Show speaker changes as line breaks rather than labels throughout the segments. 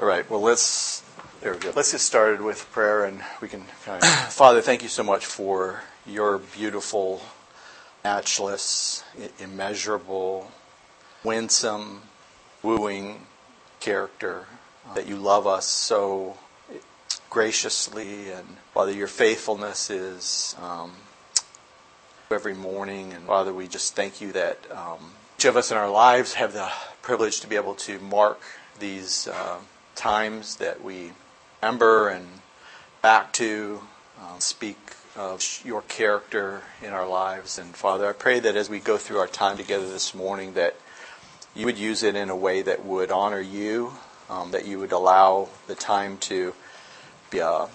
All right. Well, let's there we go. Let's get started with prayer, and we can. Kind of, Father, thank you so much for your beautiful, matchless, immeasurable, winsome, wooing character. That you love us so graciously, and Father, your faithfulness is um, every morning. And Father, we just thank you that um, each of us in our lives have the privilege to be able to mark these uh, times that we remember and back to, uh, speak of your character in our lives. And Father, I pray that as we go through our time together this morning, that you would use it in a way that would honor you, um, that you would allow the time to be uh,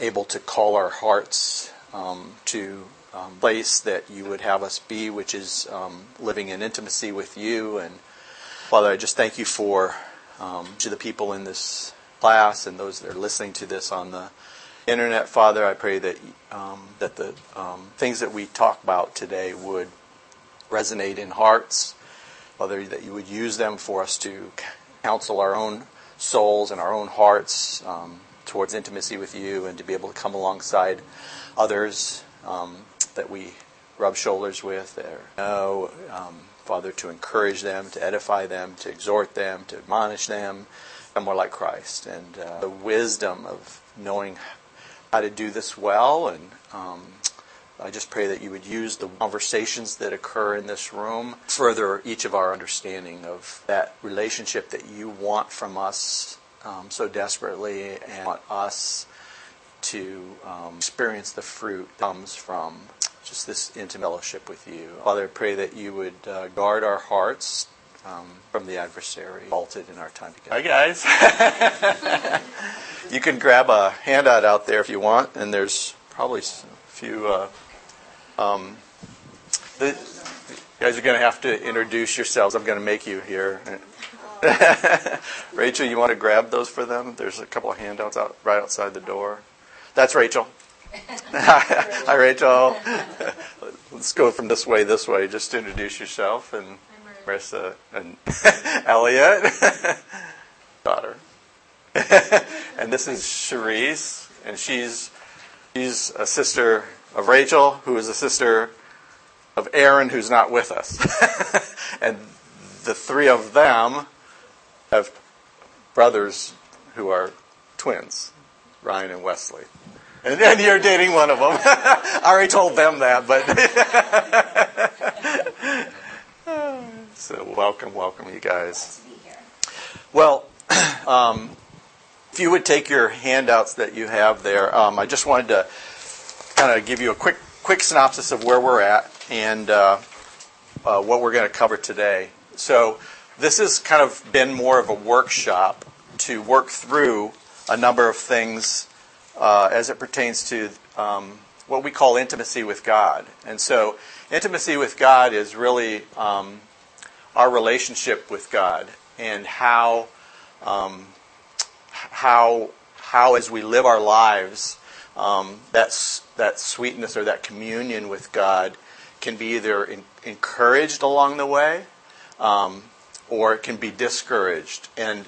able to call our hearts um, to um, place that you would have us be, which is um, living in intimacy with you. And Father, I just thank you for um, to the people in this class and those that are listening to this on the internet. Father, I pray that um, that the um, things that we talk about today would resonate in hearts. Father, that you would use them for us to counsel our own souls and our own hearts um, towards intimacy with you, and to be able to come alongside others um, that we rub shoulders with, or know, um, Father, to encourage them, to edify them, to exhort them, to admonish them, become more like Christ, and uh, the wisdom of knowing how to do this well. And um, I just pray that you would use the conversations that occur in this room further each of our understanding of that relationship that you want from us um, so desperately, and want us to um, experience the fruit that comes from just this intimate fellowship with you. Father, I pray that you would uh, guard our hearts um, from the adversary, vaulted in our time together. Hi, guys. you can grab a handout out there if you want, and there's probably a few. Uh, um, the, you guys are going to have to introduce yourselves. I'm going to make you here. Rachel, you want to grab those for them? There's a couple of handouts out right outside the door. That's Rachel. Hi, Rachel. Let's go from this way, this way. Just introduce yourself and Marissa and Elliot, daughter. and this is Cherise, and she's she's a sister of Rachel, who is a sister of Aaron, who's not with us. and the three of them have brothers who are twins, Ryan and Wesley. And, and you're dating one of them. I already told them that, but. so welcome, welcome, you guys. Well, um, if you would take your handouts that you have there, um, I just wanted to kind of give you a quick quick synopsis of where we're at and uh, uh, what we're going to cover today. So this has kind of been more of a workshop to work through a number of things uh, as it pertains to um, what we call intimacy with God. And so, intimacy with God is really um, our relationship with God and how, um, how, how as we live our lives, um, that's, that sweetness or that communion with God can be either in, encouraged along the way um, or it can be discouraged. And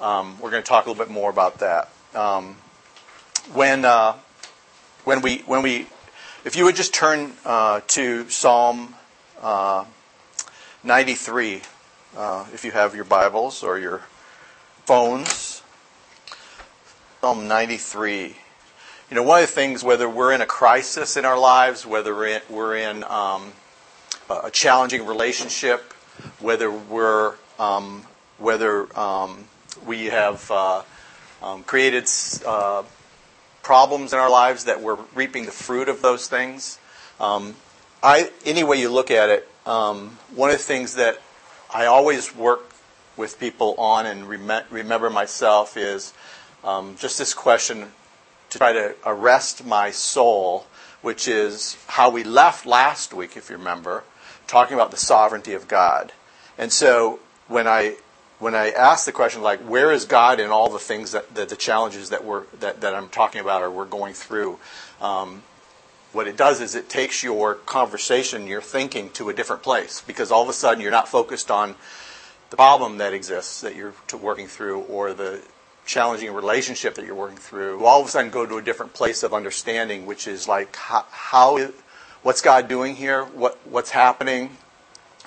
um, we're going to talk a little bit more about that. When uh, when we when we if you would just turn uh, to Psalm uh, 93, uh, if you have your Bibles or your phones, Psalm 93. You know, one of the things, whether we're in a crisis in our lives, whether we're in, we're in um, a challenging relationship, whether we're um, whether um, we have uh, um, created uh, problems in our lives that we're reaping the fruit of those things. Um, I, any way you look at it, um, one of the things that I always work with people on and rem- remember myself is um, just this question to try to arrest my soul, which is how we left last week, if you remember, talking about the sovereignty of God. And so when I when I ask the question like, where is God in all the things that, that the challenges that we're that, that I'm talking about or we're going through, um, what it does is it takes your conversation, your thinking to a different place because all of a sudden you're not focused on the problem that exists that you're working through or the challenging relationship that you're working through, you all of a sudden go to a different place of understanding, which is like how, how what's God doing here, what what's happening,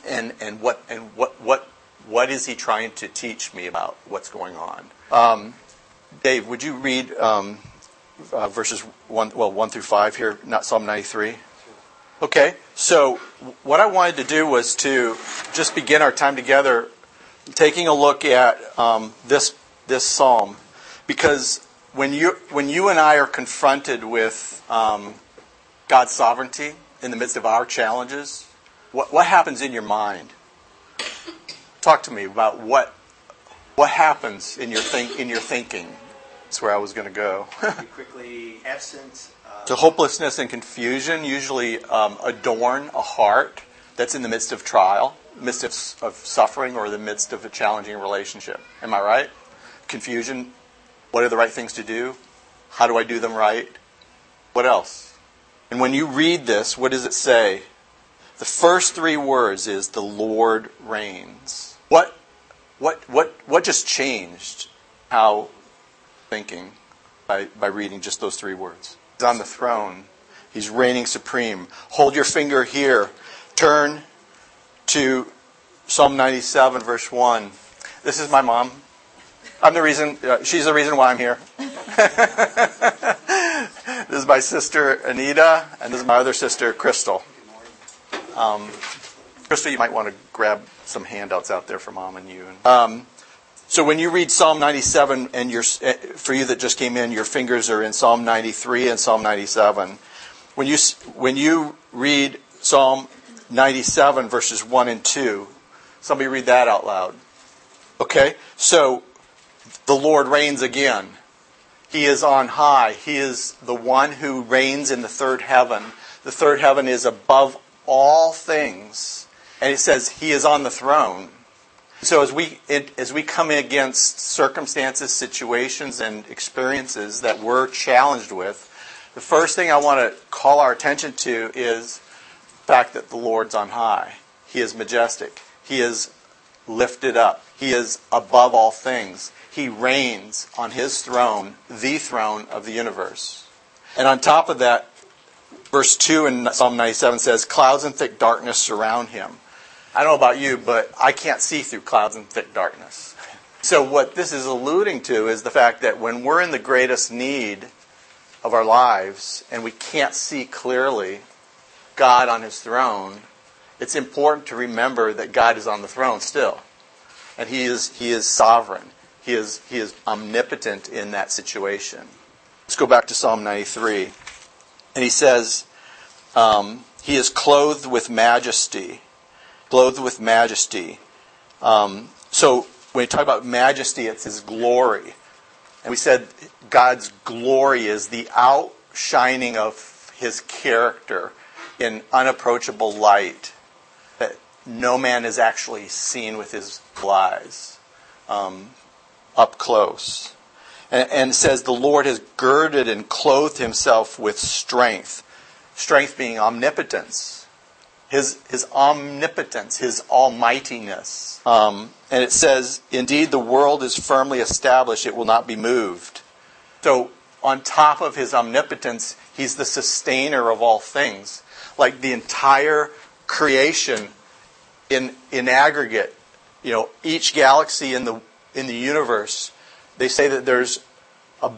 and and what and what what what is He trying to teach me about what's going on. Um, Dave, would you read um, uh, verses one well one through five here, not Psalm ninety three? Okay, so what I wanted to do was to just begin our time together, taking a look at um, this this psalm, because when you when you and I are confronted with um, God's sovereignty in the midst of our challenges, what what happens in your mind? Talk to me about what what happens in your think in your thinking. That's where I was going to go.
quickly absent
so hopelessness and confusion usually um, adorn a heart that's in the midst of trial, midst of, of suffering, or the midst of a challenging relationship. Am I right? Confusion. What are the right things to do? How do I do them right? What else? And when you read this, what does it say? The first three words is the Lord reigns. What, what, what, what just changed how thinking by, by reading just those three words? He's on the throne. He's reigning supreme. Hold your finger here. Turn to Psalm 97, verse 1. This is my mom. I'm the reason, uh, she's the reason why I'm here. this is my sister, Anita, and this is my other sister, Crystal. Um, Crystal, you might want to grab some handouts out there for mom and you. Um, so when you read Psalm 97, and eh, for you that just came in, your fingers are in Psalm 93 and Psalm 97. When you when you read Psalm 97 verses 1 and 2, somebody read that out loud. Okay, so the Lord reigns again. He is on high. He is the one who reigns in the third heaven. The third heaven is above all things. And it says he is on the throne. So as we as we come against circumstances, situations, and experiences that we're challenged with, the first thing I want to call our attention to is the fact that the Lord's on high. He is majestic. He is lifted up. He is above all things. He reigns on his throne, the throne of the universe. And on top of that, verse 2 in Psalm 97 says, Clouds and thick darkness surround him. I don't know about you, but I can't see through clouds and thick darkness. So, what this is alluding to is the fact that when we're in the greatest need of our lives and we can't see clearly God on his throne, it's important to remember that God is on the throne still. And he is, he is sovereign. He is, he is omnipotent in that situation. Let's go back to Psalm 93. And he says, um, He is clothed with majesty clothed with majesty. Um, so when we talk about majesty, it's His glory. And we said God's glory is the outshining of His character in unapproachable light that no man has actually seen with his eyes um, up close. And, and says the Lord has girded and clothed himself with strength. Strength being omnipotence his, his omnipotence, his almightiness. Um, and it says, Indeed, the world is firmly established, it will not be moved. So, on top of his omnipotence, he's the sustainer of all things. Like the entire creation in, in aggregate, you know, each galaxy in the, in the universe, they say that there's a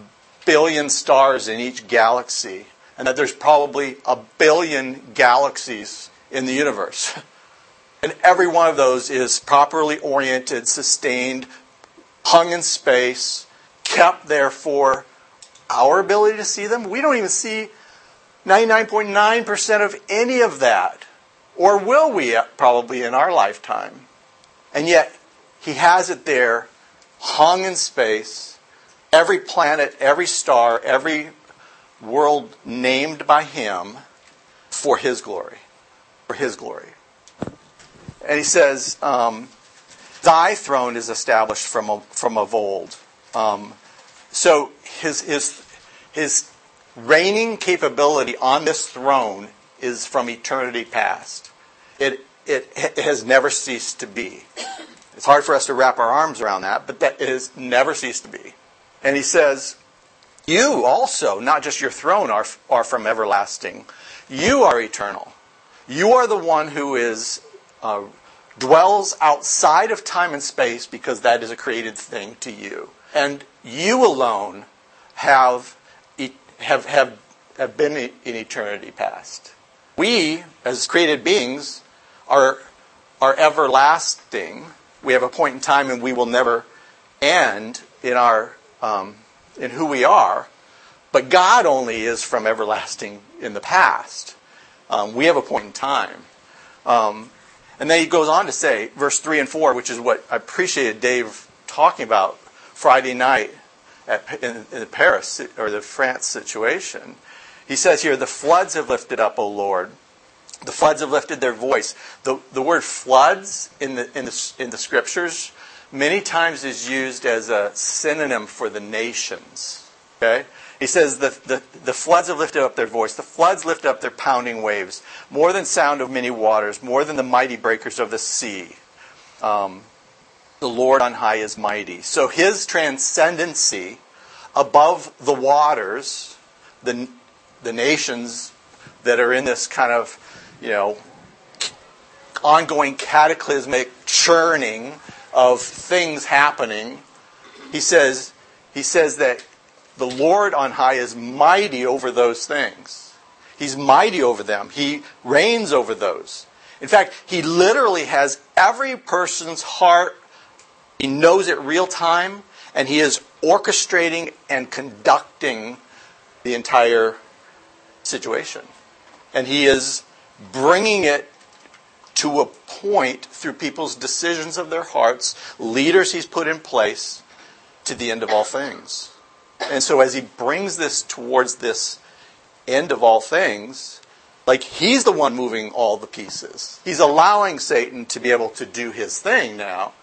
billion stars in each galaxy, and that there's probably a billion galaxies in the universe. And every one of those is properly oriented, sustained, hung in space, kept there for our ability to see them. We don't even see 99.9% of any of that. Or will we uh, probably in our lifetime? And yet, he has it there, hung in space, every planet, every star, every world named by him for his glory for his glory. And he says, um, Thy throne is established from, from of old. Um, so his, his, his reigning capability on this throne is from eternity past. It, it, it has never ceased to be. It's hard for us to wrap our arms around that, but that is never ceased to be. And he says, You also, not just your throne, are, are from everlasting. You are eternal. You are the one who is uh, dwells outside of time and space because that is a created thing to you. And you alone have, have, have, have been in eternity past. We, as created beings, are, are everlasting. We have a point in time and we will never end in, our, um, in who we are. But God only is from everlasting in the past. Um, we have a point in time. Um, and then he goes on to say, verse 3 and 4, which is what I appreciated Dave talking about Friday night at, in, in the Paris or the France situation. He says here, the floods have lifted up, O Lord. The floods have lifted their voice. The, the word floods in the, in, the, in the scriptures many times is used as a synonym for the nations. Okay? He says the, the, the floods have lifted up their voice. The floods lift up their pounding waves, more than sound of many waters, more than the mighty breakers of the sea. Um, the Lord on high is mighty. So his transcendency above the waters, the, the nations that are in this kind of, you know, ongoing cataclysmic churning of things happening, he says, he says that the Lord on high is mighty over those things. He's mighty over them. He reigns over those. In fact, he literally has every person's heart. He knows it real time, and he is orchestrating and conducting the entire situation. And he is bringing it to a point through people's decisions of their hearts, leaders he's put in place, to the end of all things. And so as he brings this towards this end of all things, like he's the one moving all the pieces. He's allowing Satan to be able to do his thing now,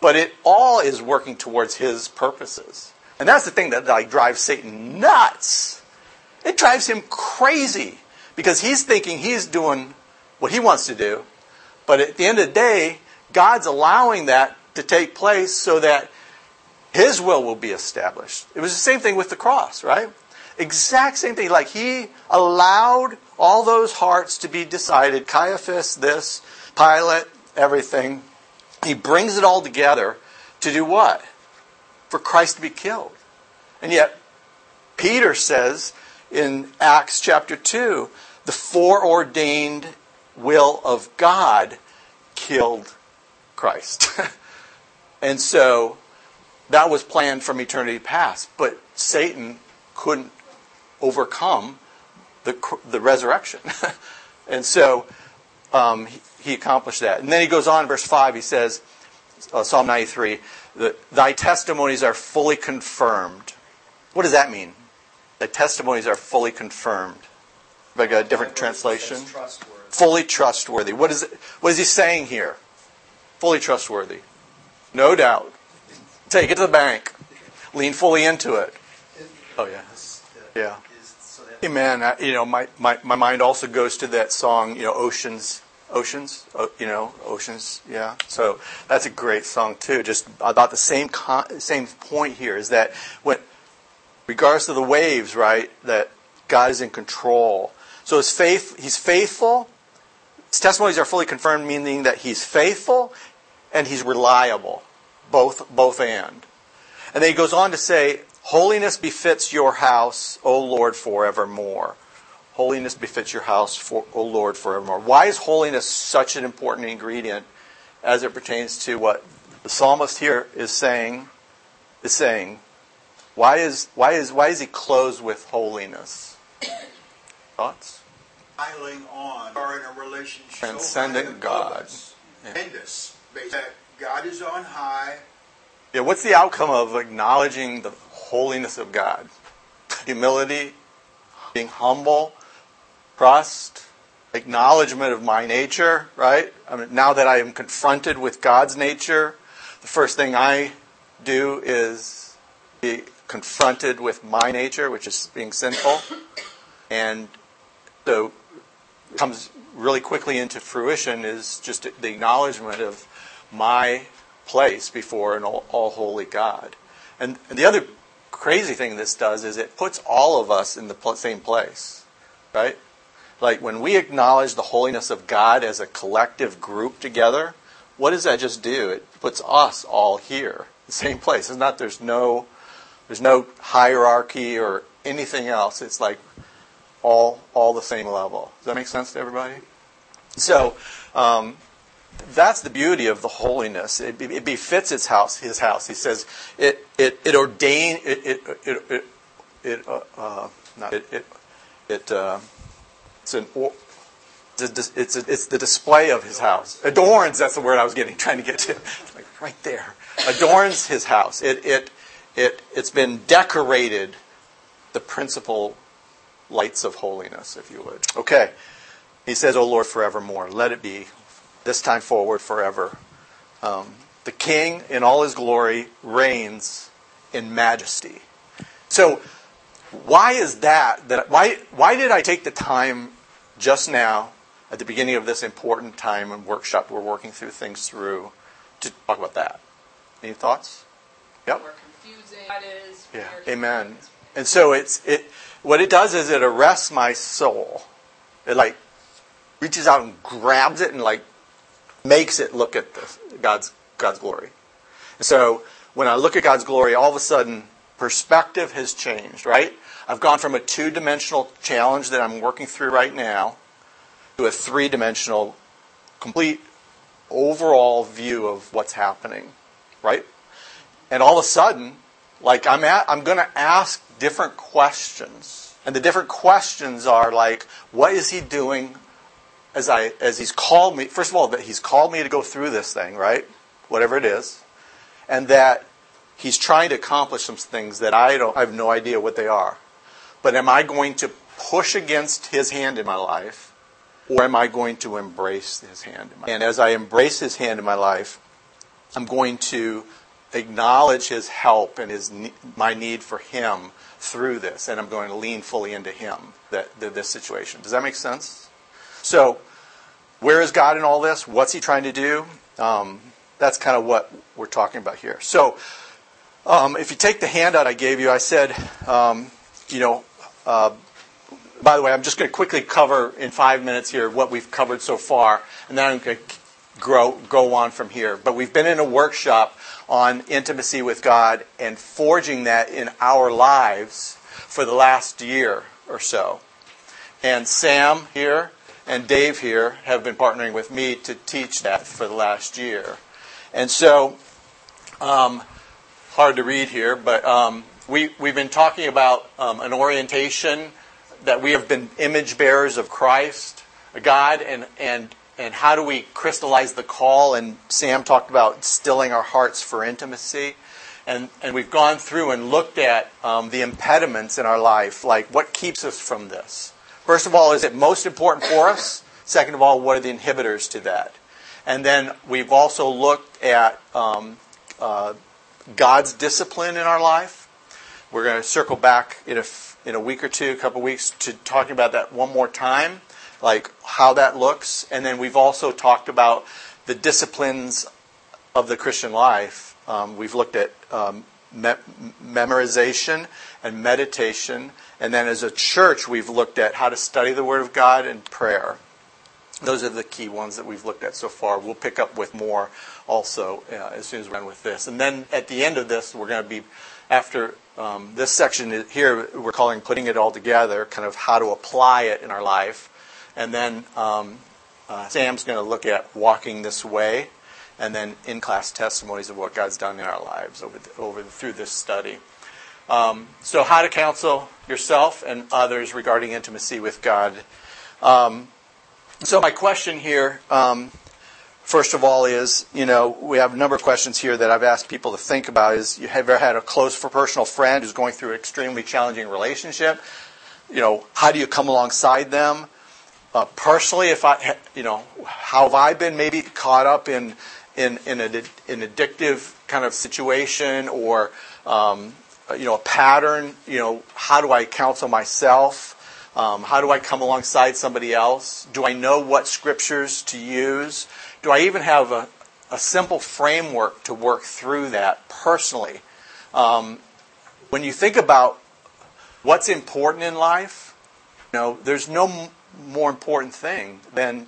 but it all is working towards his purposes. And that's the thing that like drives Satan nuts. It drives him crazy because he's thinking he's doing what he wants to do, but at the end of the day, God's allowing that to take place so that his will will be established. It was the same thing with the cross, right? Exact same thing. Like he allowed all those hearts to be decided. Caiaphas, this, Pilate, everything. He brings it all together to do what? For Christ to be killed. And yet, Peter says in Acts chapter 2, the foreordained will of God killed Christ. and so that was planned from eternity past, but Satan couldn't overcome the, the resurrection. and so um, he, he, accomplished that. And then he goes on, verse 5, he says, uh, Psalm 93, Thy testimonies are fully confirmed. What does that mean? The testimonies are fully confirmed. Like a different translation?
Trustworthy.
Fully trustworthy. What is, it, what is he saying here? Fully trustworthy. No doubt. Take it to the bank. Lean fully into it. Oh, yeah. Yeah. Amen. You know, my, my, my mind also goes to that song, you know, Oceans, Oceans, uh, you know, Oceans, yeah. So that's a great song too. Just about the same con- same point here is that when, regardless of the waves, right, that God is in control. So his faith, he's faithful. His testimonies are fully confirmed, meaning that he's faithful and he's reliable both, both and. And then he goes on to say, Holiness befits your house, O Lord, forevermore. Holiness befits your house, for, O Lord, forevermore. Why is holiness such an important ingredient as it pertains to what the psalmist here is saying? Is saying, why is why is why is he closed with holiness? Thoughts?
Piling on are in a relationship
transcendent so God.
Yeah. That God is on high.
Yeah, what's the outcome of acknowledging the holiness of God? Humility, being humble, trust, acknowledgement of my nature, right? I mean, now that I am confronted with God's nature, the first thing I do is be confronted with my nature, which is being sinful. And so comes really quickly into fruition is just the acknowledgement of my place before an all, all holy God. And, and the other crazy thing this does is it puts all of us in the pl- same place, right? Like when we acknowledge the holiness of God as a collective group together, what does that just do? It puts us all here, the same place. It's not there's no there's no hierarchy or anything else. It's like all all the same level. Does that make sense to everybody? So um, that's the beauty of the holiness. It, it, befits its house, his house. He says it it it ordained it it it it, it uh, uh, not it it, it uh, it's an it's it's, a, it's the display of his house. Adorns. That's the word I was getting trying to get to. Like right there. Adorns his house. It it it it's been decorated. The principal lights of holiness, if you would. Okay. He says, "O Lord, forevermore, let it be this time forward forever. Um, the king in all his glory reigns in majesty. So, why is that? That why why did I take the time just now at the beginning of this important time and workshop we're working through things through to talk about that? Any thoughts?
Yep. That is.
Yeah. Amen. And so it's it. What it does is it arrests my soul. It like reaches out and grabs it and like makes it look at the, God's God's glory. And so when I look at God's glory, all of a sudden perspective has changed, right? I've gone from a two-dimensional challenge that I'm working through right now to a three-dimensional complete overall view of what's happening, right? And all of a sudden, like I'm at, I'm going to ask different questions. And the different questions are like, what is he doing as I as he's called me, first of all, that he's called me to go through this thing, right? Whatever it is, and that he's trying to accomplish some things that I don't I have no idea what they are. But am I going to push against his hand in my life, or am I going to embrace his hand in my life? And as I embrace his hand in my life, I'm going to acknowledge his help and his my need for him through this, and I'm going to lean fully into him that, that this situation. Does that make sense? So, where is God in all this? What's He trying to do? Um, that's kind of what we're talking about here. So, um, if you take the handout I gave you, I said, um, you know, uh, by the way, I'm just going to quickly cover in five minutes here what we've covered so far, and then I'm going to grow, go on from here. But we've been in a workshop on intimacy with God and forging that in our lives for the last year or so. And Sam here and Dave here have been partnering with me to teach that for the last year. And so, um, hard to read here, but um, we, we've been talking about um, an orientation that we have been image bearers of Christ, God, and, and, and how do we crystallize the call? And Sam talked about stilling our hearts for intimacy. And, and we've gone through and looked at um, the impediments in our life, like what keeps us from this. First of all, is it most important for us? Second of all, what are the inhibitors to that? And then we've also looked at um, uh, God's discipline in our life. We're going to circle back in a, in a week or two, a couple of weeks, to talking about that one more time, like how that looks. And then we've also talked about the disciplines of the Christian life. Um, we've looked at um, me- memorization and meditation and then as a church, we've looked at how to study the Word of God and prayer. Those are the key ones that we've looked at so far. We'll pick up with more also uh, as soon as we're done with this. And then at the end of this, we're going to be, after um, this section here, we're calling putting it all together, kind of how to apply it in our life. And then um, uh, Sam's going to look at walking this way, and then in class testimonies of what God's done in our lives over, the, over through this study. Um, so, how to counsel yourself and others regarding intimacy with God. Um, so, my question here, um, first of all, is you know, we have a number of questions here that I've asked people to think about. Is you ever had a close personal friend who's going through an extremely challenging relationship? You know, how do you come alongside them? Uh, personally, if I, you know, how have I been maybe caught up in in in an addictive kind of situation or um, you know, a pattern, you know, how do I counsel myself? Um, how do I come alongside somebody else? Do I know what scriptures to use? Do I even have a, a simple framework to work through that personally. Um, when you think about what's important in life, you know, there's no m- more important thing than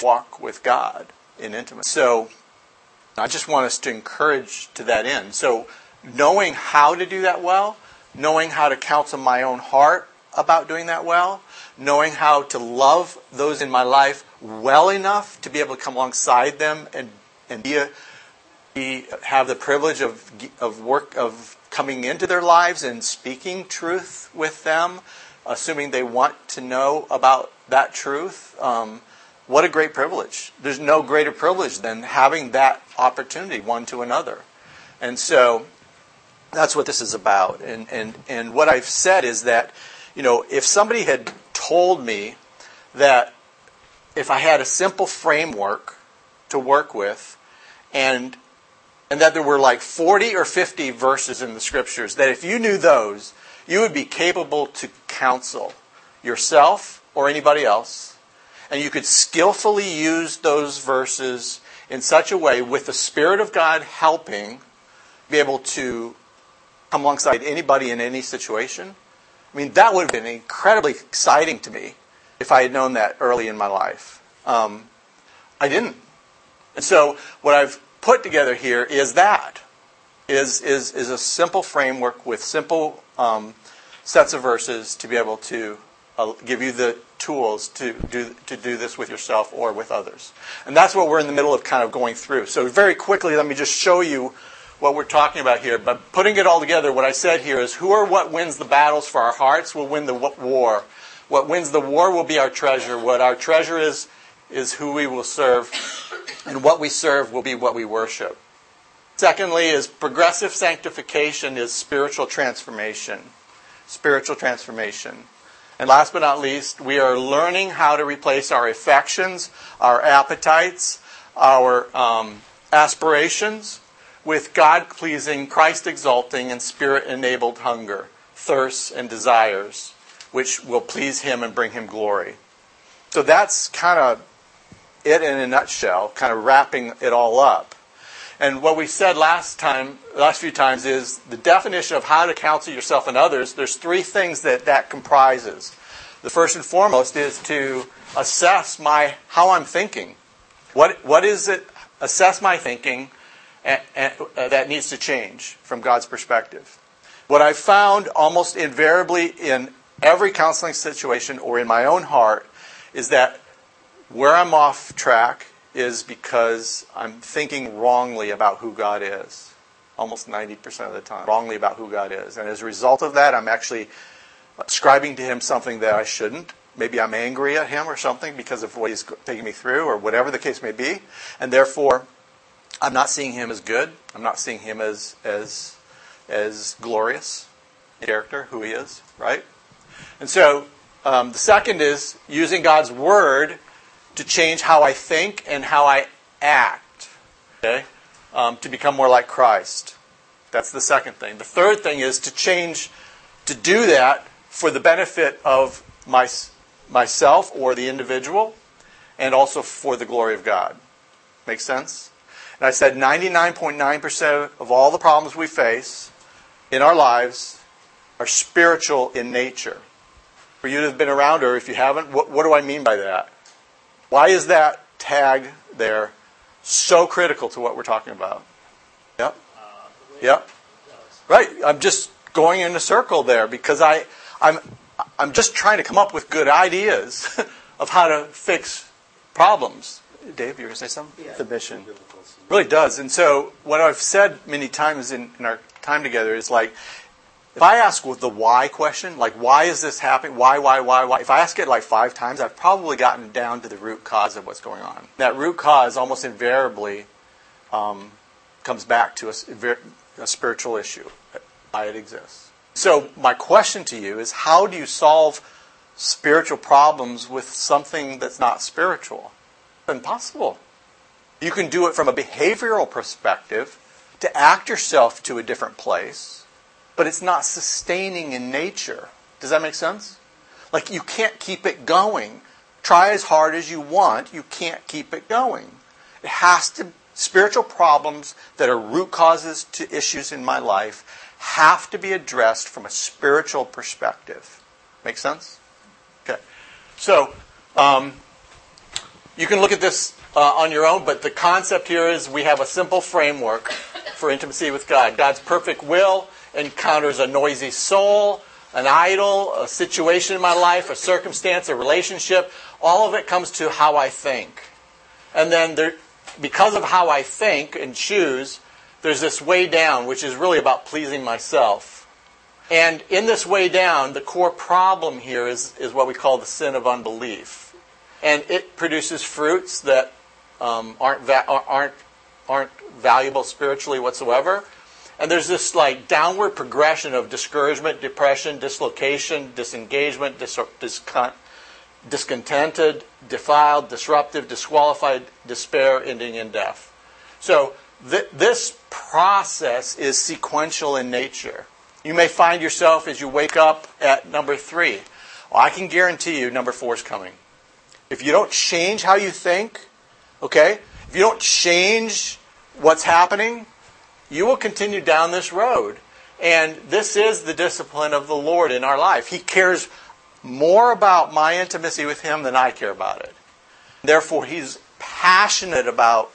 walk with God in intimacy. So I just want us to encourage to that end. So knowing how to do that well, knowing how to counsel my own heart about doing that well, knowing how to love those in my life well enough to be able to come alongside them and and be, a, be have the privilege of of work of coming into their lives and speaking truth with them, assuming they want to know about that truth. Um, what a great privilege! There's no greater privilege than having that opportunity one to another, and so that's what this is about. And and and what I've said is that, you know, if somebody had told me that if I had a simple framework to work with, and and that there were like 40 or 50 verses in the scriptures that if you knew those, you would be capable to counsel yourself or anybody else, and you could skillfully use those verses in such a way with the Spirit of God helping be able to come alongside anybody in any situation. I mean, that would have been incredibly exciting to me if I had known that early in my life. Um, I didn't. And so what I've put together here is that is is is a simple framework with simple um, sets of verses to be able to uh, give you the tools to do to do this with yourself or with others. And that's what we're in the middle of kind of going through. So very quickly, let me just show you what we're talking about here. But putting it all together, what I said here is who or what wins the battles for our hearts will win the war. What wins the war will be our treasure. What our treasure is is who we will serve, and what we serve will be what we worship. Secondly, is progressive sanctification is spiritual transformation. Spiritual transformation. And last but not least, we are learning how to replace our affections, our appetites, our um, aspirations with God pleasing, Christ exalting, and spirit enabled hunger, thirsts, and desires, which will please Him and bring Him glory. So that's kind of it in a nutshell, kind of wrapping it all up. And what we said last time, last few times, is the definition of how to counsel yourself and others. There's three things that that comprises. The first and foremost is to assess my how I'm thinking. What what is it? Assess my thinking Uh, that needs to change from God's perspective. What I've found almost invariably in every counseling situation or in my own heart is that where I'm off track is because I'm thinking wrongly about who God is. Almost 90% of the time, wrongly about who God is. And as a result of that, I'm actually ascribing to Him something that I shouldn't. Maybe I'm angry at Him or something because of what He's taking me through, or whatever the case may be. And therefore, I'm not seeing Him as good. I'm not seeing Him as, as, as glorious character, who He is, right? And so, um, the second is using God's Word to change how I think and how I act, okay, um, to become more like Christ. That's the second thing. The third thing is to change, to do that for the benefit of my, myself or the individual, and also for the glory of God. Make sense? And I said 99.9% of all the problems we face in our lives are spiritual in nature. For you to have been around, or if you haven't, what, what do I mean by that? Why is that tag there so critical to what we're talking about? Yep. Yep. Right. I'm just going in a circle there because I, I'm, I'm just trying to come up with good ideas of how to fix problems. Dave, you were going to say something?
Yeah.
The mission. Really does. And so, what I've said many times in, in our time together is like, if I ask with the why question, like why is this happening? Why, why, why, why? If I ask it like five times, I've probably gotten down to the root cause of what's going on. That root cause almost invariably um, comes back to a, a spiritual issue, why it exists. So my question to you is, how do you solve spiritual problems with something that's not spiritual? Impossible. You can do it from a behavioral perspective to act yourself to a different place but it's not sustaining in nature. Does that make sense? Like you can't keep it going. Try as hard as you want, you can't keep it going. It has to spiritual problems that are root causes to issues in my life have to be addressed from a spiritual perspective. Make sense? Okay. So, um, you can look at this uh, on your own, but the concept here is we have a simple framework for intimacy with God. God's perfect will encounters a noisy soul, an idol, a situation in my life, a circumstance, a relationship. All of it comes to how I think. And then there, because of how I think and choose, there's this way down, which is really about pleasing myself. And in this way down, the core problem here is, is what we call the sin of unbelief. And it produces fruits that um, aren't, va- aren't, aren't valuable spiritually whatsoever. And there's this like downward progression of discouragement, depression, dislocation, disengagement, dis- discon- discontented, defiled, disruptive, disqualified, despair, ending in death. So th- this process is sequential in nature. You may find yourself as you wake up at number three. Well, I can guarantee you number four is coming. If you don't change how you think, okay, if you don't change what's happening, you will continue down this road. And this is the discipline of the Lord in our life. He cares more about my intimacy with Him than I care about it. Therefore, He's passionate about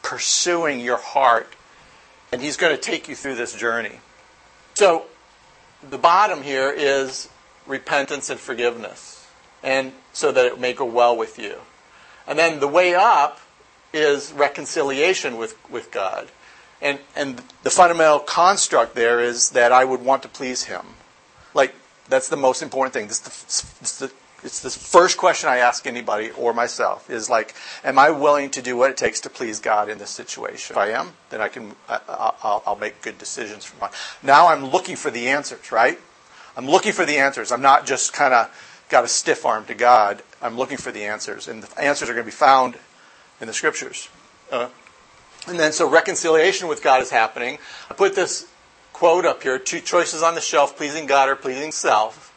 pursuing your heart, and He's going to take you through this journey. So, the bottom here is repentance and forgiveness, and so that it may go well with you. And then the way up is reconciliation with, with God. And, and the fundamental construct there is that I would want to please Him. Like, that's the most important thing. This is the, it's the first question I ask anybody or myself is like, am I willing to do what it takes to please God in this situation? If I am, then I can, I, will I'll make good decisions for my. Now I'm looking for the answers, right? I'm looking for the answers. I'm not just kind of got a stiff arm to God. I'm looking for the answers, and the answers are going to be found in the scriptures. Uh, and then so reconciliation with God is happening. I put this quote up here two choices on the shelf pleasing God or pleasing self.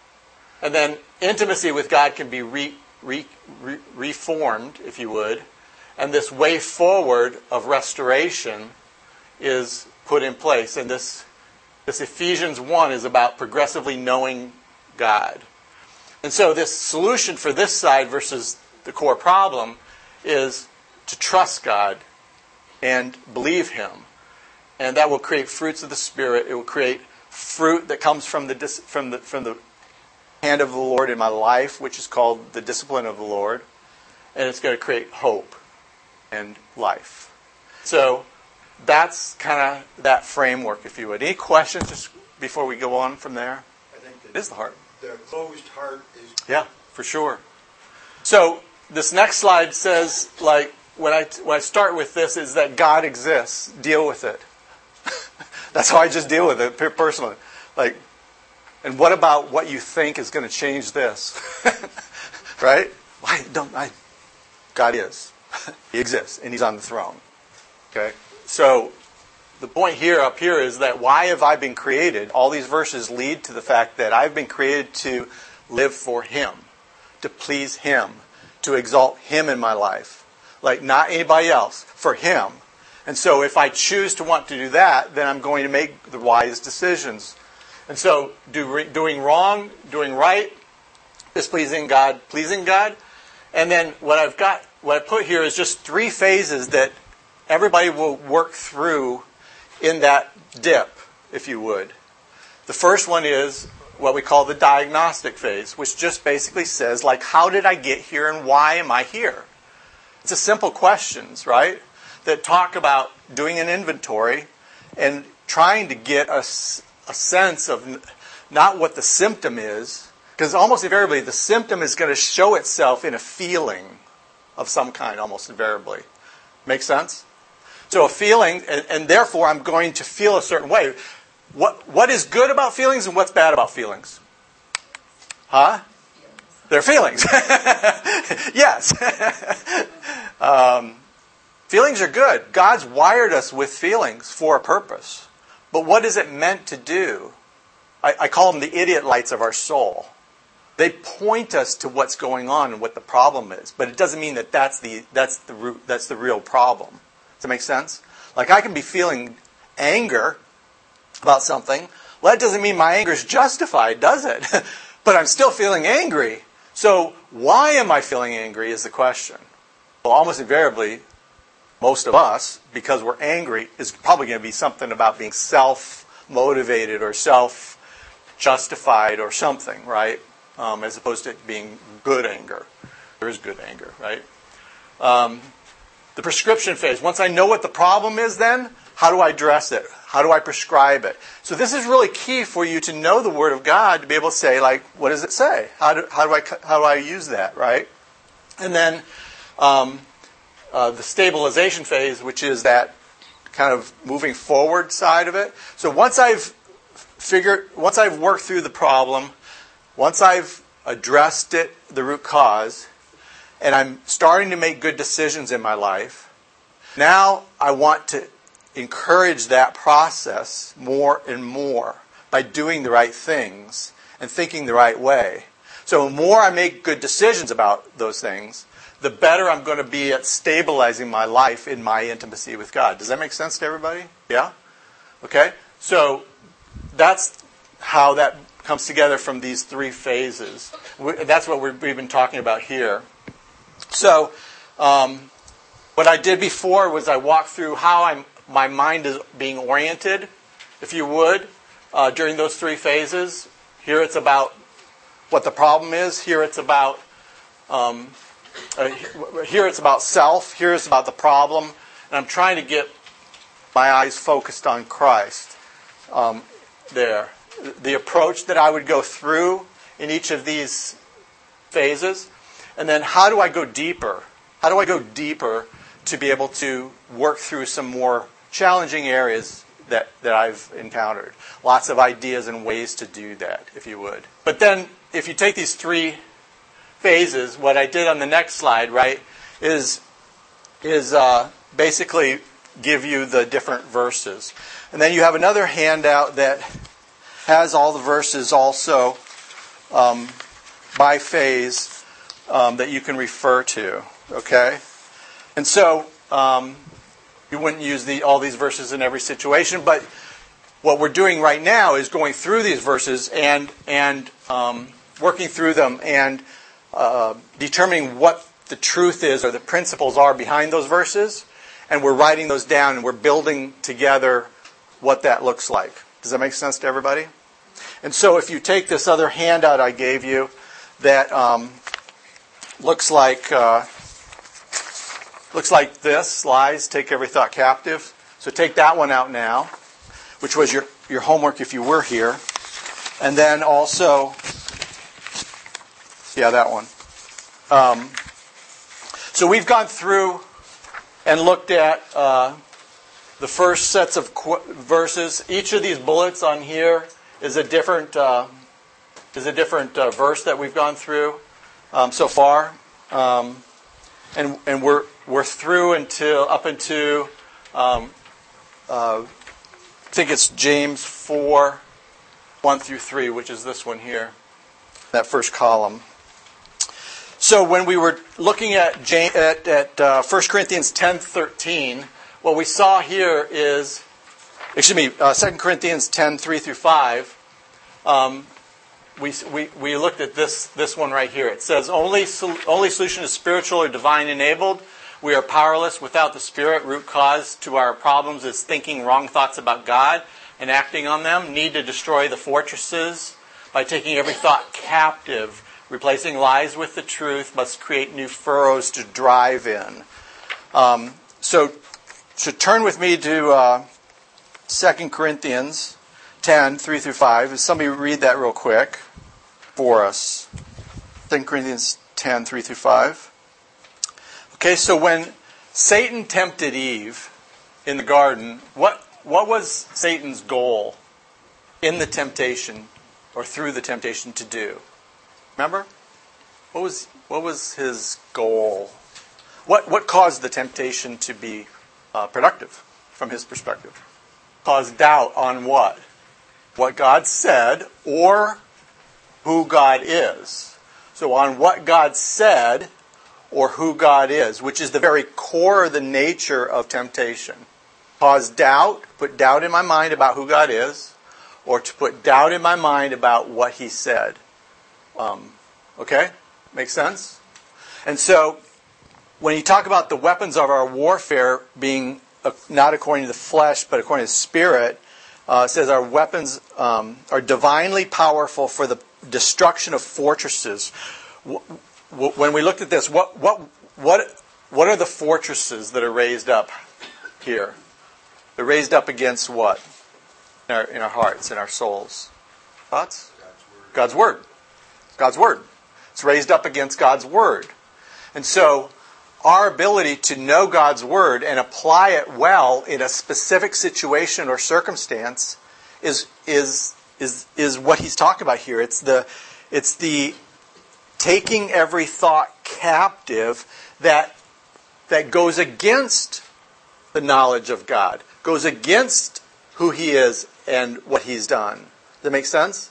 And then intimacy with God can be re, re, re, reformed, if you would. And this way forward of restoration is put in place. And this, this Ephesians 1 is about progressively knowing God. And so, this solution for this side versus the core problem is to trust God and believe Him. And that will create fruits of the Spirit. It will create fruit that comes from the, from the, from the hand of the Lord in my life, which is called the discipline of the Lord. And it's going to create hope and life. So that's kind of that framework, if you would. Any questions just before we go on from there?
I think
it is the heart.
The closed heart is.
Yeah, for sure. So this next slide says, like, when I, when I start with this is that God exists. Deal with it. That's how I just deal with it personally. Like, and what about what you think is going to change this? right? Why don't I? God is. he exists, and He's on the throne. Okay? So, the point here up here is that why have I been created? All these verses lead to the fact that I've been created to live for Him, to please Him, to exalt Him in my life like not anybody else, for Him. And so if I choose to want to do that, then I'm going to make the wise decisions. And so do, doing wrong, doing right, displeasing God, pleasing God. And then what I've got, what I put here is just three phases that everybody will work through in that dip, if you would. The first one is what we call the diagnostic phase, which just basically says, like, how did I get here and why am I here? It's a simple questions, right? That talk about doing an inventory and trying to get a, a sense of not what the symptom is, because almost invariably the symptom is going to show itself in a feeling of some kind, almost invariably. Make sense? So a feeling, and, and therefore I'm going to feel a certain way. What, what is good about feelings and what's bad about feelings? Huh? Their feelings. yes. um, feelings are good. God's wired us with feelings for a purpose. But what is it meant to do? I, I call them the idiot lights of our soul. They point us to what's going on and what the problem is, but it doesn't mean that that's the, that's the, root, that's the real problem. Does that make sense? Like I can be feeling anger about something. Well, that doesn't mean my anger is justified, does it? but I'm still feeling angry. So why am I feeling angry is the question. Well, almost invariably, most of us, because we're angry, is probably going to be something about being self motivated or self justified or something, right? Um, as opposed to being good anger. There is good anger, right? Um, the prescription phase. Once I know what the problem is, then how do I address it? How do I prescribe it? So this is really key for you to know the Word of God to be able to say, like, what does it say? How do, how do I how do I use that, right? And then um, uh, the stabilization phase, which is that kind of moving forward side of it. So once I've figured, once I've worked through the problem, once I've addressed it, the root cause, and I'm starting to make good decisions in my life, now I want to encourage that process more and more by doing the right things and thinking the right way. So the more I make good decisions about those things, the better I'm going to be at stabilizing my life in my intimacy with God. Does that make sense to everybody? Yeah? Okay? So that's how that comes together from these three phases. That's what we've been talking about here. So, um, what I did before was I walked through how I'm, my mind is being oriented, if you would, uh, during those three phases. Here it's about what the problem is. Here it's about um, uh, here it's about self. Here it's about the problem, and I'm trying to get my eyes focused on Christ. Um, there, the approach that I would go through in each of these phases, and then how do I go deeper? How do I go deeper to be able to work through some more challenging areas that, that I've encountered? Lots of ideas and ways to do that, if you would. But then, if you take these three phases, what I did on the next slide, right, is is uh, basically give you the different verses, and then you have another handout that has all the verses also um, by phase um, that you can refer to. Okay, and so um, you wouldn't use the, all these verses in every situation, but what we're doing right now is going through these verses and and um, working through them and uh, determining what the truth is or the principles are behind those verses, and we're writing those down and we're building together what that looks like. Does that make sense to everybody? And so, if you take this other handout I gave you, that um, looks like uh, looks like this: lies take every thought captive. So take that one out now, which was your your homework if you were here, and then also yeah, that one. Um, so we've gone through and looked at uh, the first sets of qu- verses. Each of these bullets on here is a different uh, is a different uh, verse that we've gone through um, so far, um, and and we're we're through until up into um, uh, I think it's James four one through three, which is this one here, that first column. So when we were looking at, James, at, at uh, 1 Corinthians 10 13, what we saw here is, excuse me, uh, 2 Corinthians 10 3 through 5. Um, we, we, we looked at this, this one right here. It says, only, only solution is spiritual or divine enabled. We are powerless without the Spirit. Root cause to our problems is thinking wrong thoughts about God and acting on them. Need to destroy the fortresses by taking every thought captive Replacing lies with the truth must create new furrows to drive in. Um, so, so turn with me to uh, 2 Corinthians 10, 3 through 5. Somebody read that real quick for us. 2 Corinthians 10, 3 through 5. Okay, so when Satan tempted Eve in the garden, what, what was Satan's goal in the temptation or through the temptation to do? Remember? What was, what was his goal? What, what caused the temptation to be uh, productive from his perspective? Caused doubt on what? What God said or who God is. So, on what God said or who God is, which is the very core of the nature of temptation. Cause doubt, put doubt in my mind about who God is, or to put doubt in my mind about what He said. Um, okay? Makes sense? And so, when you talk about the weapons of our warfare being uh, not according to the flesh, but according to the Spirit, uh, says our weapons um, are divinely powerful for the destruction of fortresses. When we looked at this, what, what, what, what are the fortresses that are raised up here? They're raised up against what? In our, in our hearts, in our souls. Thoughts? God's Word. God's Word. It's raised up against God's Word. And so, our ability to know God's Word and apply it well in a specific situation or circumstance is, is, is, is what he's talking about here. It's the, it's the taking every thought captive that, that goes against the knowledge of God, goes against who he is and what he's done. Does that make sense?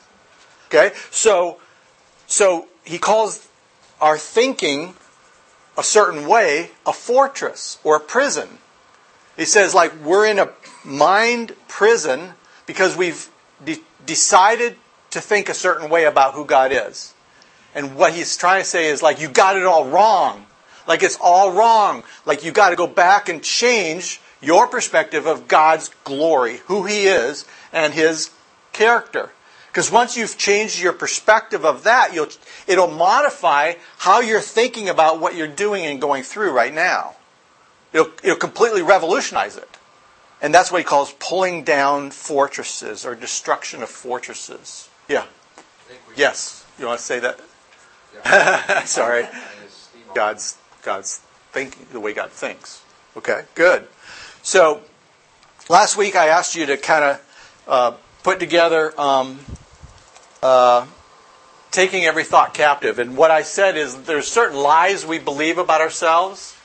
Okay? So, so he calls our thinking a certain way a fortress or a prison. He says, like, we're in a mind prison because we've de- decided to think a certain way about who God is. And what he's trying to say is, like, you got it all wrong. Like, it's all wrong. Like, you got to go back and change your perspective of God's glory, who he is, and his character. Because once you've changed your perspective of that, it'll modify how you're thinking about what you're doing and going through right now. It'll, it'll completely revolutionize it. And that's what he calls pulling down fortresses or destruction of fortresses. Yeah. Yes. You want to say that? Yeah. Sorry. God's God's thinking the way God thinks. Okay. Good. So last week I asked you to kind of uh, put together um, uh, taking every thought captive. And what I said is there's certain lies we believe about ourselves,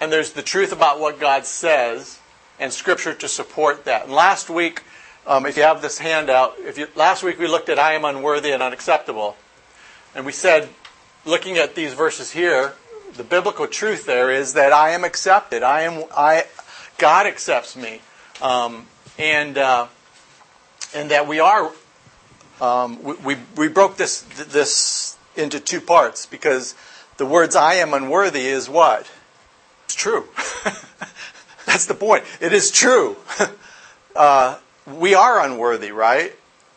and there's the truth about what God says, and Scripture to support that. And last week, um, if you have this handout, if you, last week we looked at I am unworthy and unacceptable, and we said, looking at these verses here, the biblical truth there is that I am accepted. I am I God accepts me, um, and uh, and that we are um, we, we, we broke this this into two parts because the words "I am unworthy" is what it's true. That's the point. It is true. Uh, we are unworthy, right?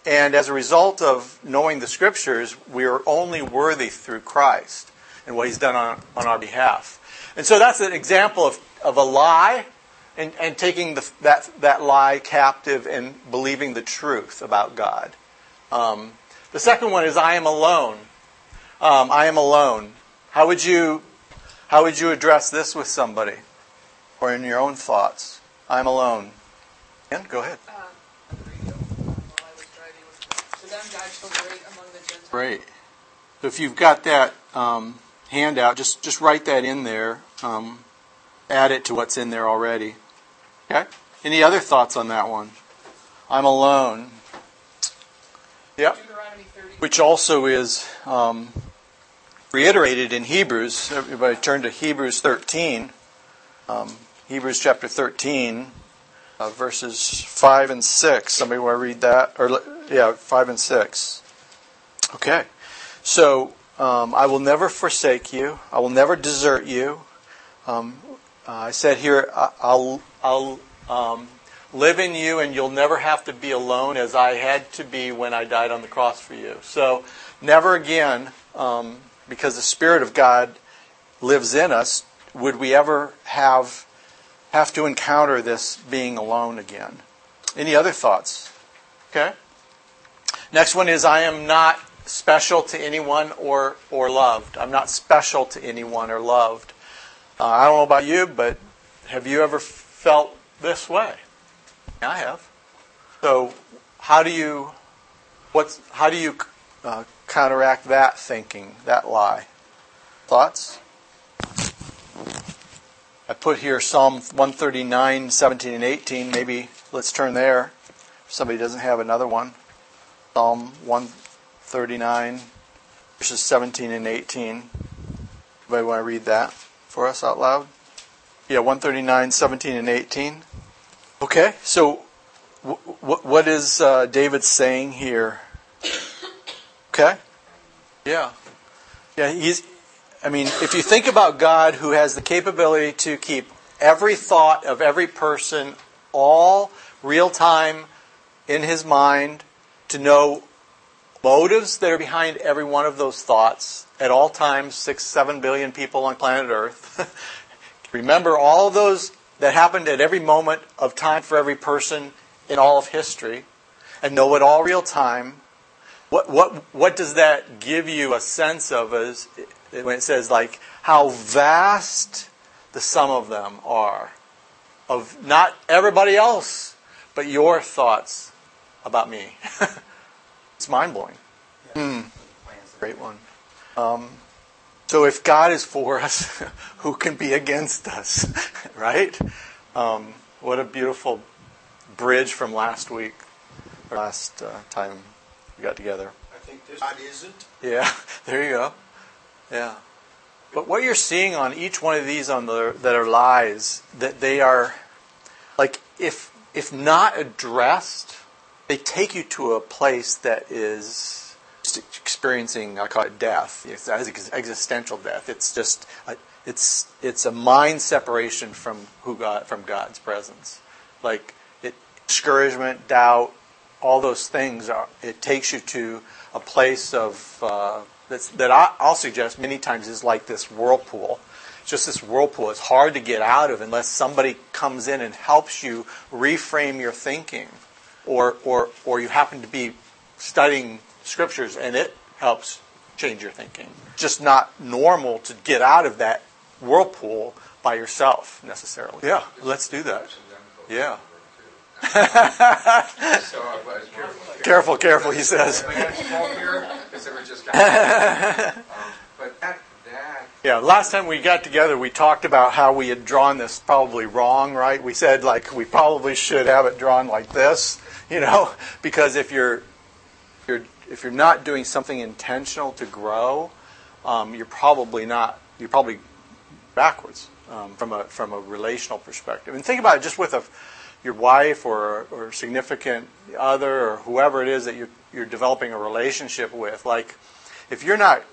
And as a result of knowing the scriptures, we are only worthy through Christ and what He's done on, on our behalf. And so that's an example of, of a lie and, and taking the, that, that lie captive and believing the truth about God. Um, the second one is I am alone. Um, I am alone. How would you how would you address this with somebody, or in your own thoughts? I'm alone. And go ahead. Great. So if you've got that um, handout, just just write that in there. Um, add it to what's in there already. Okay. Any other thoughts on that one? I'm alone. Yep. Which also is um, reiterated in Hebrews. Everybody turn to Hebrews 13. Hebrews chapter 13, uh, verses 5 and 6. Somebody want to read that? Or Yeah, 5 and 6. Okay. So, um, I will never forsake you. I will never desert you. Um, uh, I said here, I'll, I'll um, live in you and you'll never have to be alone as I had to be when I died on the cross for you. So, never again, um, because the Spirit of God lives in us, would we ever have have to encounter this being alone again. Any other thoughts? Okay. Next one is I am not special to anyone or or loved. I'm not special to anyone or loved. Uh, I don't know about you, but have you ever felt this way? I have. So, how do you, what's, how do you uh, counteract that thinking, that lie? Thoughts? I put here Psalm 139, 17, and 18. Maybe let's turn there. If somebody doesn't have another one. Psalm 139, verses 17 and 18. Anybody want to read that for us out loud? Yeah, 139, 17, and 18. Okay, so w- w- what is uh, David saying here? Okay? Yeah. Yeah, he's, I mean, if you think about God who has the capability to keep every thought of every person all real time in his mind, to know motives that are behind every one of those thoughts at all times, six, seven billion people on planet Earth. Remember all of those that happened at every moment of time for every person in all of history and know it all real time. What, what, what does that give you a sense of as, when it says like how vast the sum of them are of not everybody else, but your thoughts about me. it's mind blowing. Hmm. Great one. Um, so if God is for us, who can be against us? right? Um, what a beautiful bridge from last week, or last uh, time we got together.
I think this God isn't.
Yeah, there you go. Yeah. But what you're seeing on each one of these on the that are lies, that they are like if if not addressed, they take you to a place that is experiencing I call it death. It's existential death. It's just a, it's it's a mind separation from who God from God's presence. Like it discouragement, doubt, all those things are. It takes you to a place of uh, that's, that I, I'll suggest many times is like this whirlpool. It's just this whirlpool. It's hard to get out of unless somebody comes in and helps you reframe your thinking, or or or you happen to be studying scriptures and it helps change your thinking. Just not normal to get out of that whirlpool by yourself necessarily. Yeah, let's do that. Yeah. careful, careful, he says. Yeah, last time we got together, we talked about how we had drawn this probably wrong, right? We said like we probably should have it drawn like this, you know, because if you're you're if you're not doing something intentional to grow, um, you're probably not you're probably backwards um, from a from a relational perspective. And think about it just with a your wife or or significant other or whoever it is that you're you're developing a relationship with. Like if you're not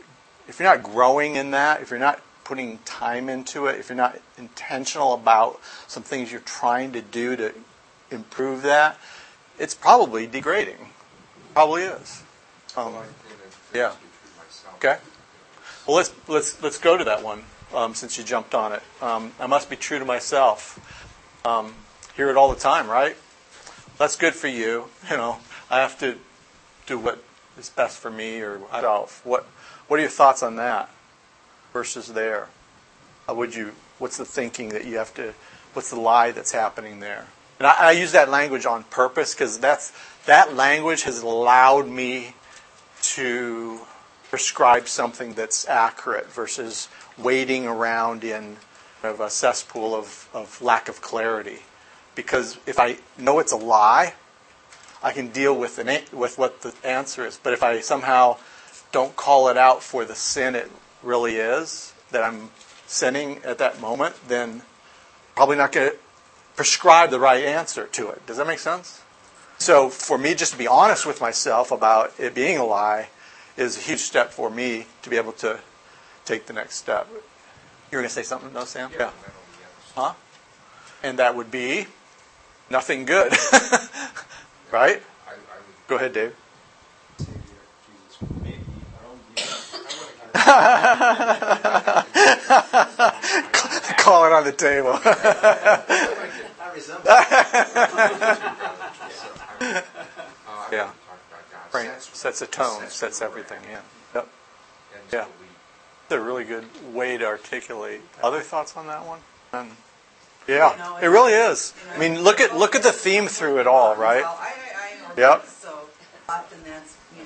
if you're not growing in that, if you're not putting time into it, if you're not intentional about some things you're trying to do to improve that, it's probably degrading. Probably is. Um, yeah. Okay. Well, let's let's let's go to that one um, since you jumped on it. Um, I must be true to myself. Hear it all the time, right? That's good for you. You know, I have to do what is best for me or myself. What What are your thoughts on that versus there? How would you? What's the thinking that you have to? What's the lie that's happening there? And I, I use that language on purpose because that's that language has allowed me to prescribe something that's accurate versus wading around in of a cesspool of, of lack of clarity. Because if I know it's a lie, I can deal with an, with what the answer is. But if I somehow don't call it out for the sin it really is that I'm sinning at that moment, then probably not going to prescribe the right answer to it. Does that make sense? So for me just to be honest with myself about it being a lie is a huge step for me to be able to take the next step. You were going to say something, no, Sam? Yeah. Huh? And that would be nothing good. right? Go ahead, Dave. Call it on the table. yeah. Right. Sets a tone, sets everything in. Yep. Yeah. It's a really good way to articulate. Other thoughts on that one? And yeah, it really is. I mean, look at look at the theme through it all, right? Yep.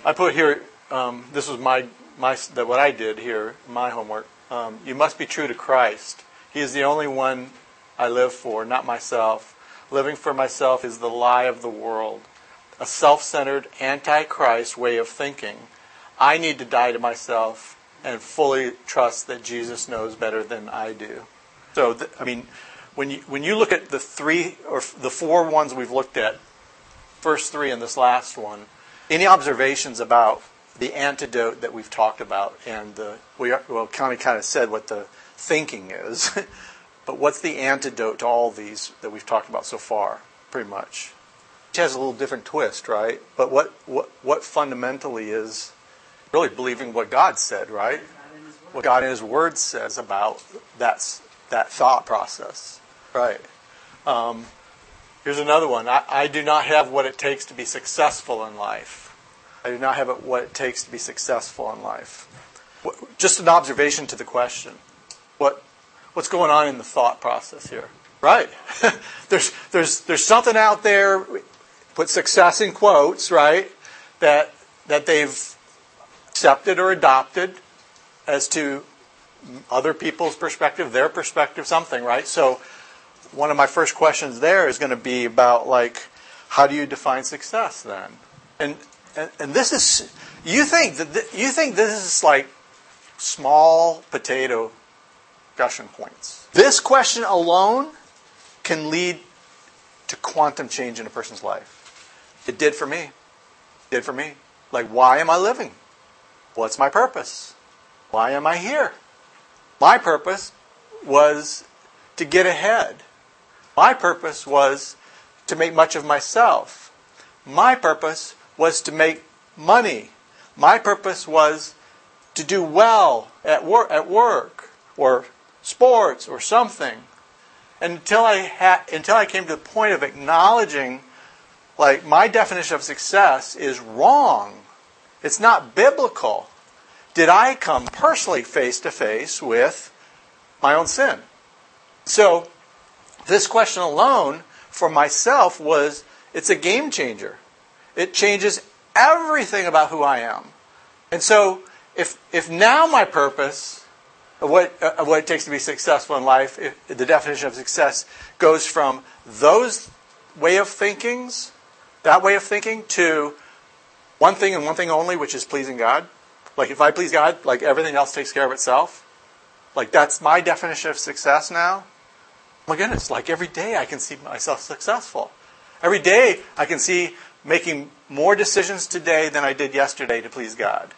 I put here. Um, this was my my that what I did here. My homework. Um, you must be true to Christ. He is the only one I live for, not myself. Living for myself is the lie of the world, a self centered, anti Christ way of thinking. I need to die to myself and fully trust that Jesus knows better than I do. So, th- I mean, when you, when you look at the three or the four ones we've looked at, first three and this last one, any observations about the antidote that we've talked about and the, we are, well, Connie kind of said what the thinking is, but what's the antidote to all these that we've talked about so far, pretty much? It has a little different twist, right? But what, what, what fundamentally is really believing what God said, right? What God in His Word says about that, that thought process. Right. Um, here's another one. I, I do not have what it takes to be successful in life. I do not have what it takes to be successful in life. Just an observation to the question. What, what's going on in the thought process here? Right. there's, there's, there's something out there, put success in quotes, right, that, that they've accepted or adopted as to other people's perspective, their perspective, something, right? So one of my first questions there is going to be about like, how do you define success then? And and, and this is you think that th- you think this is like small potato discussion points. This question alone can lead to quantum change in a person's life. It did for me. It did for me. Like, why am I living? What's my purpose? Why am I here? My purpose was to get ahead. My purpose was to make much of myself. My purpose was to make money. My purpose was to do well at work, at work or sports or something. And until I had, until I came to the point of acknowledging, like my definition of success is wrong. It's not biblical. Did I come personally face to face with my own sin? So, this question alone for myself was it's a game changer. It changes everything about who I am. And so, if, if now my purpose of what, of what it takes to be successful in life, if, the definition of success goes from those way of thinkings, that way of thinking, to one thing and one thing only, which is pleasing God. Like if I please God, like everything else takes care of itself. Like that's my definition of success now. My goodness, like every day I can see myself successful. Every day I can see making more decisions today than I did yesterday to please God.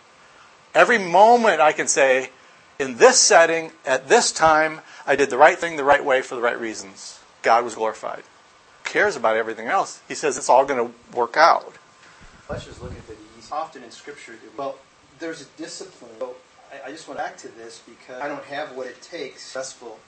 Every moment I can say, in this setting, at this time, I did the right thing the right way for the right reasons. God was glorified. Who cares about everything else? He says it's all going to work out.
Let's just look at the easy. Often in Scripture, well, there's a discipline. So I, I just went back to this because I don't have what it takes successful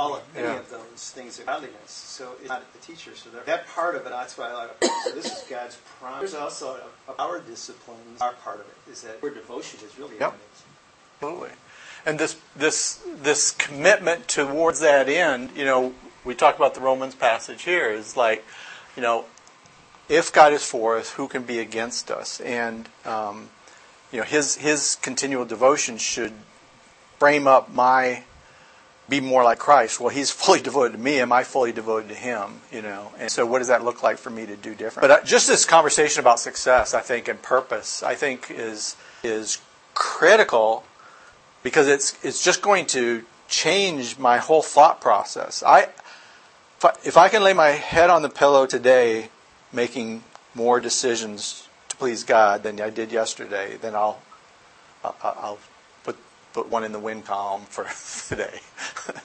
all of any
Yeah.
of those things of godliness. So it's not the teacher. So that- that part of it, that's why I like. So this is God's promise. There's also a, a our disciplines. Our part of it is that word devotion is really
Yep.
amazing.
Absolutely. And this this this commitment towards that end, you know, we talk about the Romans passage here is like, you know, if God is for us, who can be against us? And um, you know, his his continual devotion should frame up my be more like Christ. Well, he's fully devoted to me. Am I fully devoted to him? You know, and so what does that look like for me to do different? But uh, just this conversation about success, I think, and purpose, I think is is critical because it's it's just going to change my whole thought process. I if I, if I can lay my head on the pillow today, making more decisions to please God than I did yesterday, then I'll I'll, I'll put one in the win column for today.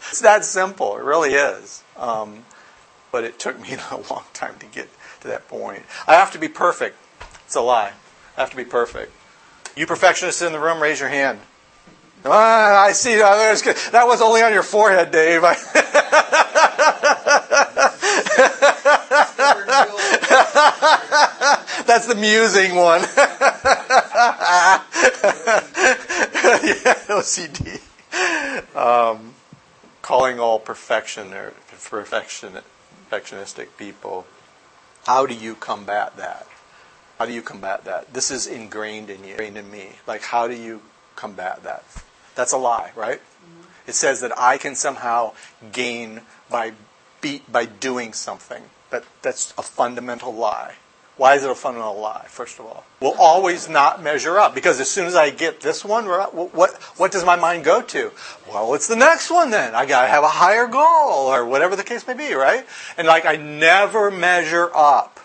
it's that simple. It really is. Um, but it took me a long time to get to that point. I have to be perfect. It's a lie. I have to be perfect. You perfectionists in the room, raise your hand. Ah, I see. That was only on your forehead, Dave. That's the musing one. Yeah, OCD. Um, calling all perfection or perfection, perfectionistic people. How do you combat that? How do you combat that? This is ingrained in you, ingrained in me. Like, how do you combat that? That's a lie, right? It says that I can somehow gain by be, by doing something. That that's a fundamental lie. Why is it a fundamental lie, first of all? We'll always not measure up because as soon as I get this one, what, what does my mind go to? Well, it's the next one then. I got to have a higher goal or whatever the case may be, right? And like I never measure up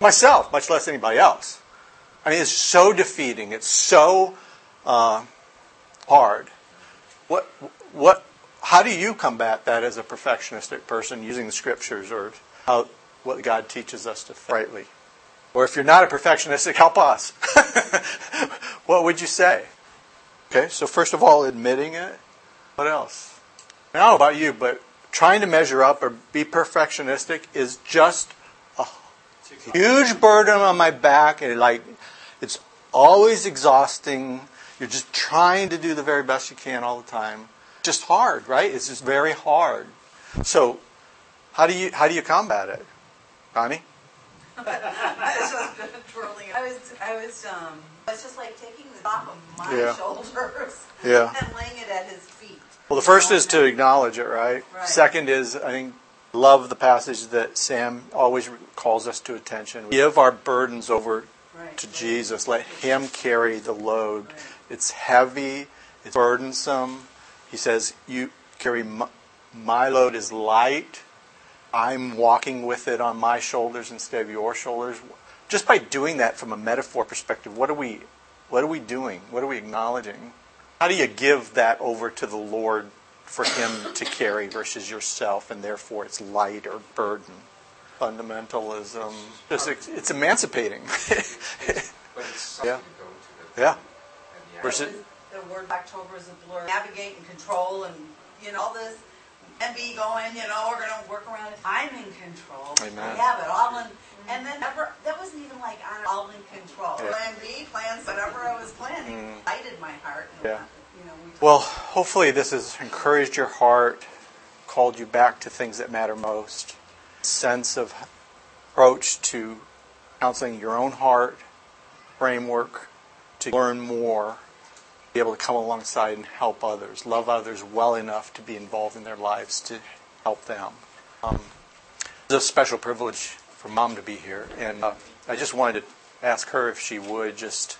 myself, much less anybody else. I mean, it's so defeating. It's so uh, hard. What, what, how do you combat that as a perfectionistic person using the scriptures or how, what God teaches us to rightly? Or if you're not a perfectionistic, help us. what would you say? Okay, so first of all, admitting it. What else? I don't know about you, but trying to measure up or be perfectionistic is just a huge burden on my back, and like it's always exhausting. You're just trying to do the very best you can all the time. Just hard, right? It's just very hard. So, how do you how do you combat it, Connie?
I was just twirling. I was, I was, um, it's just like taking the top of my
Yeah.
shoulders
Yeah.
and laying it at his feet.
Well, the first is to acknowledge it, right?
Right.
Second is, I think, love the passage that Sam always calls us to attention. Give our burdens over
Right.
to Jesus. Let Him carry the load. It's heavy. It's burdensome. He says, "You carry my, my load is light. I'm walking with it on my shoulders instead of your shoulders." Just by doing that from a metaphor perspective, what are we, what are we doing? What are we acknowledging? How do you give that over to the Lord for Him to carry versus yourself, and therefore it's light or burden? Fundamentalism. Just, it's emancipating.
It's
Yeah.
to go to. The,
yeah. Versus-
The word October is a blur. Navigate and control and, you know, all this. And be going, you know, we're going to work around it. I'm in control.
Amen.
We have it all in. And then never, that wasn't even like I'm all in control.
Yeah.
Plan B, plans, whatever I was planning, mm. lighted my heart.
Yeah.
You know, we
Well, hopefully this has encouraged your heart, called you back to things that matter most. Sense of approach to counseling your own heart, framework to learn more, be able to come alongside and help others, love others well enough to be involved in their lives to help them. Um, it's a special privilege for mom to be here, and uh, I just wanted to ask her if she would just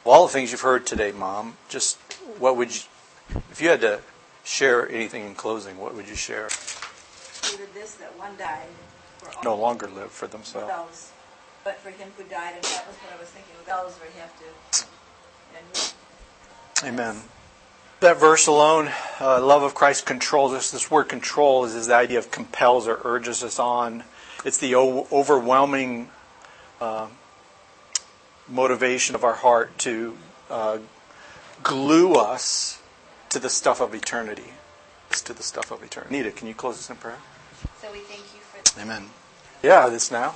of all the things you've heard today, Mom, just what would you, if you had to share anything in closing, what would you share?
included this, that one died
No longer live for themselves.
but for him who died, and that was what I was thinking, those we have to, and
Amen. That verse alone, uh, love of Christ controls us. This word control is, is the idea of compels or urges us on. It's the o- overwhelming uh, motivation of our heart to uh, glue us to the stuff of eternity. To the stuff of eternity. Nita, can you close us in prayer?
so we thank you for
Amen. Yeah, this now.